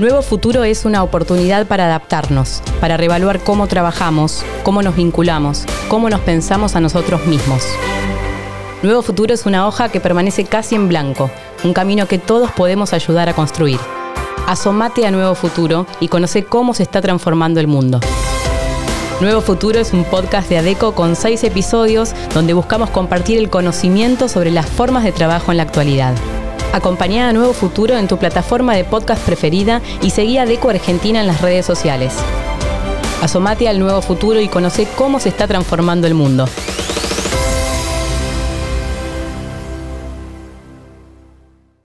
Nuevo Futuro es una oportunidad para adaptarnos, para reevaluar cómo trabajamos, cómo nos vinculamos, cómo nos pensamos a nosotros mismos. Nuevo Futuro es una hoja que permanece casi en blanco, un camino que todos podemos ayudar a construir. Asomate a Nuevo Futuro y conoce cómo se está transformando el mundo. Nuevo Futuro es un podcast de ADECO con seis episodios donde buscamos compartir el conocimiento sobre las formas de trabajo en la actualidad. Acompañá a Nuevo Futuro en tu plataforma de podcast preferida y seguí a Deco Argentina en las redes sociales. Asomate al nuevo futuro y conoce cómo se está transformando el mundo.